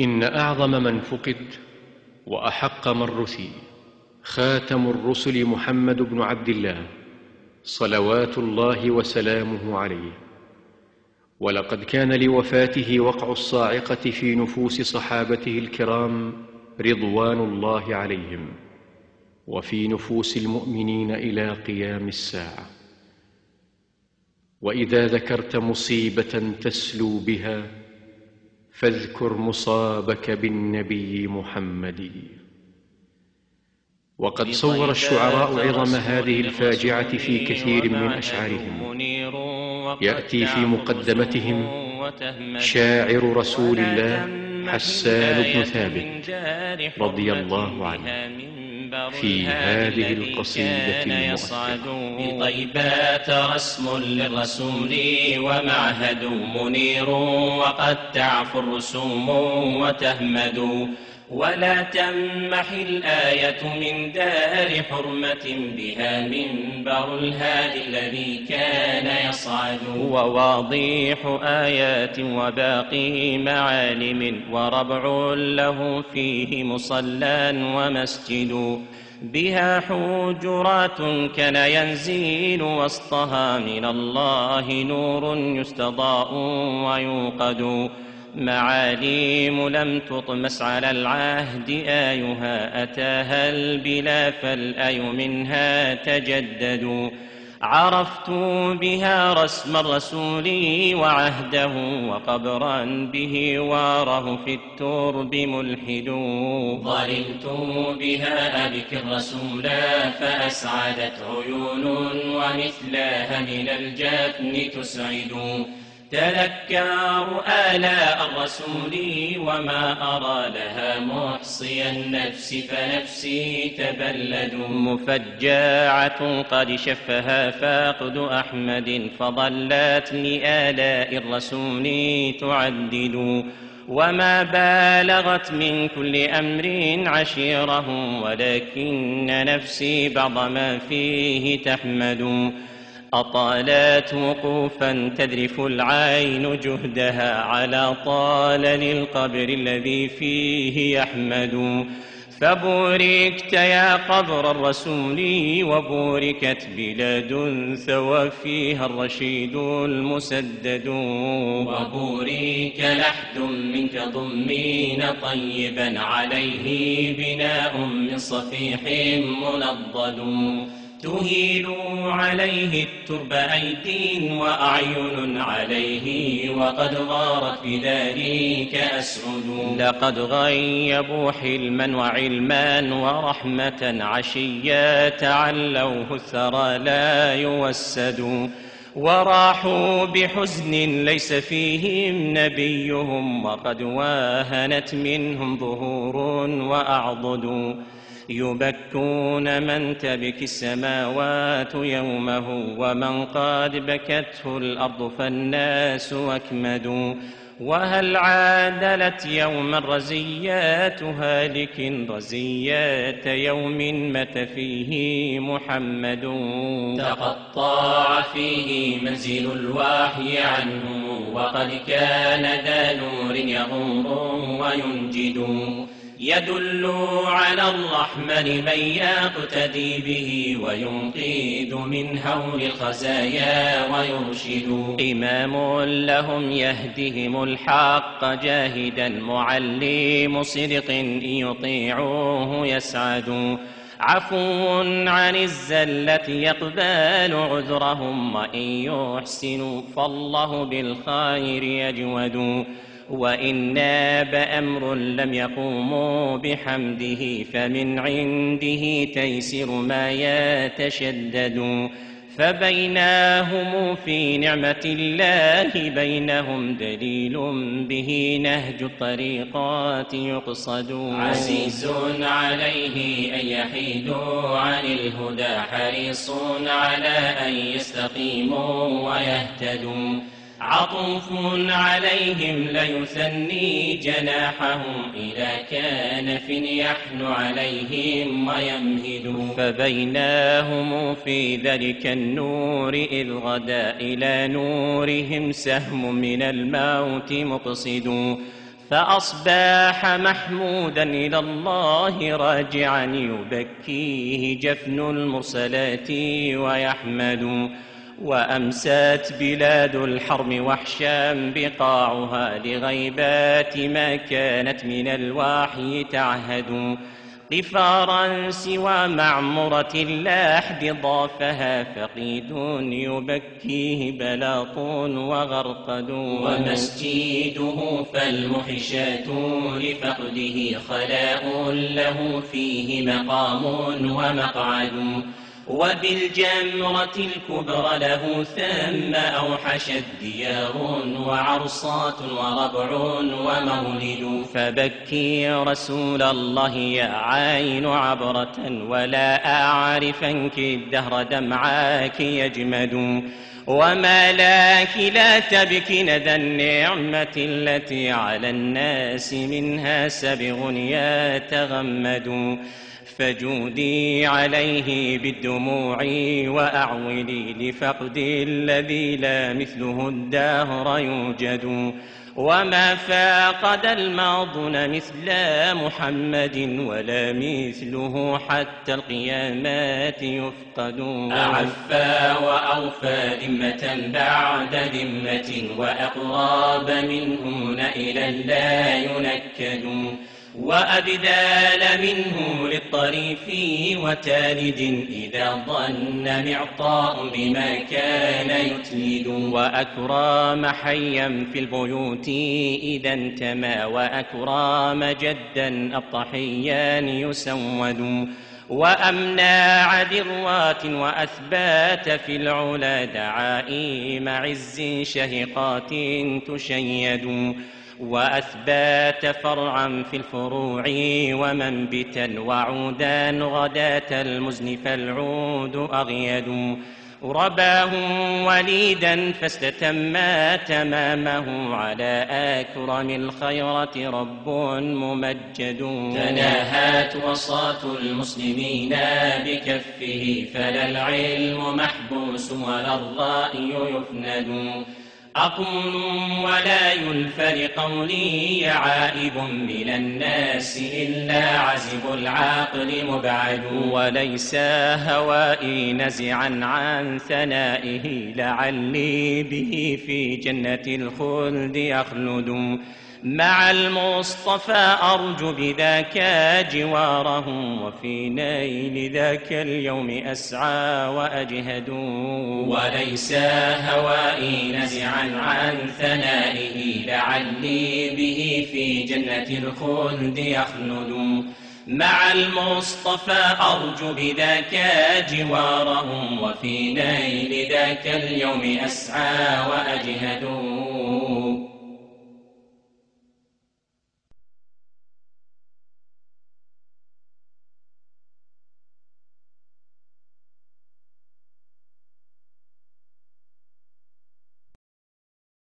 إن أعظم من فقد وأحق من رثي خاتم الرسل محمد بن عبد الله صلوات الله وسلامه عليه. ولقد كان لوفاته وقع الصاعقة في نفوس صحابته الكرام رضوان الله عليهم وفي نفوس المؤمنين إلى قيام الساعة. وإذا ذكرت مصيبة تسلو بها فاذكر مصابك بالنبي محمد. وقد صور الشعراء عظم هذه الفاجعة في كثير من أشعارهم. يأتي في مقدمتهم شاعر رسول الله حسان بن ثابت رضي الله عنه. في هذه القصيدة المؤثرة بطيبات رسم للرسول ومعهد منير وقد تعفو الرسوم وتهمد ولا تمح الآية من دار حرمة بها منبر الهادي الذي كان يصعد. وواضيح آيات وباقي معالم وربع له فيه مصلى ومسجد. بها حجرات كان ينزيل وسطها من الله نور يستضاء ويوقد. معاليم لم تطمس على العهد آيها أتاها البلا فالآي منها تجدد. عرفت بها رسم الرسول وعهده وقبرا به واره في الترب ملحد. ظللت بها أبك الرسول فأسعدت عيون ومثلها من الجفن تسعد. تذكر آلاء الرسول وما أرى لها محصي النفس فنفسي تبلد. مفجاعة قد شفها فاقد أحمد فضلت لآلاء الرسول تعدد وما بالغت من كل أمر عشيره ولكن نفسي بعض ما فيه تحمد. أطالت وقوفا تذرف العين جهدها على طال للقبر الذي فيه يحمد. فبوركت يا قبر الرسول وبوركت بلاد ثوى فيها الرشيد المسدد. وبورك لحد منك ضمين طيبا عليه بناء من صفيح منضد تهيل عليه الترب أيدي وأعين عليه وقد غارت بذلك أسعد لقد غيبوا حلما وعلما ورحمة عشيا تعلوه الثرى لا يوسد. وراحوا بحزن ليس فيهم نبيهم وقد واهنت منهم ظهور وأعضد. يبكون من تبكي السماوات يومه ومن قد بكته الأرض فالناس أكمد وهل عادلت يوما رزيات هالك رزيات يوم مت فيه محمد تقطع فيه منزل الوحي عنه وقد كان ذا نور يغور وينجد يدل على الرحمن من يقتدي به وينقذ من هول الخزايا ويرشد. إمام لهم يهدهم الحق جاهدا معلم صدق يطيعوه يسعد. عفو عن الزلة يقبل عذرهم وإن يحسنوا فالله بالخير يجود. وإن ناب أمر لم يقوموا بحمده فمن عنده تيسر ما يتشدد فبيناهم في نعمة الله بينهم دليل به نهج الطريقات يقصد عزيز عليه أن يحيدوا عن الهدى حريص على أن يستقيموا ويهتدوا عطوف عليهم جناحه إذا كان في يحن عليهم ويمهد. فبيناهم في ذلك النور إذ غدا إلى نورهم سهم من الموت مقصد. فأصبح محمودا إلى الله راجعا يبكيه جفن المرسلات ويحمد. وأمسات بلاد الحرم وحشا بقاعها لغيبات ما كانت من الوحي تعهد قفارا سوى معمرة اللحد ضافها فقيد يبكيه بلاط وغرقد ومسجده فالمحشات لفقده خلاء له فيه مقام ومقعد وبالجمرة الكبرى له ثم أوحشت ديار وعرصات وربع ومولد. فبكي رسول الله يا عين عبرة ولا أعرفنك الدهر دمعاك يجمد. وما لك لا تبكي ندى النعمة التي على الناس منها سبغ يتغمد فجودي عليه بالدموع وأعولي لفقد الذي لا مثله الدهر يوجد. وما فاقد الماضون مثل محمد ولا مثله حتى القيامات يفقد أعفى وأوفى ذمة بعد ذمة وأقراب منه إلى لا ينكد وأبدال منه للطريف وتالد إذا ظن معطاء بما كان يتلد. وأكرام حيا في البيوت إذا انتمى وأكرام جدا أبطحيا يسود. وأمناع ذروات وأثبات في العلا دعائم عز شهقات تشيد. وأثبات فرعا في الفروع ومنبتا وعودا غداة المزن فالعود أغيد رباهم وليدا فاستتما تمامه على أكرم الخيرة رب ممجد. تناهات وصاة المسلمين بكفه فلا العلم محبوس ولا الرأي يفند. أقول ولا يلف لقولي عائب من الناس إلا عزب العقل مبعد. وليس هوائي نزعا عن ثنائه لعلي به في جنة الخلد أخلد. مع المصطفى أرجو بذاك جواره وفي نيل ذاك اليوم أسعى وأجهد. وليس هوائي نزعا عن ثنائه لعلي به في جنة الخلد يخلد. مع المصطفى أرجو بذاك جواره وفي نيل ذاك اليوم أسعى وأجهد.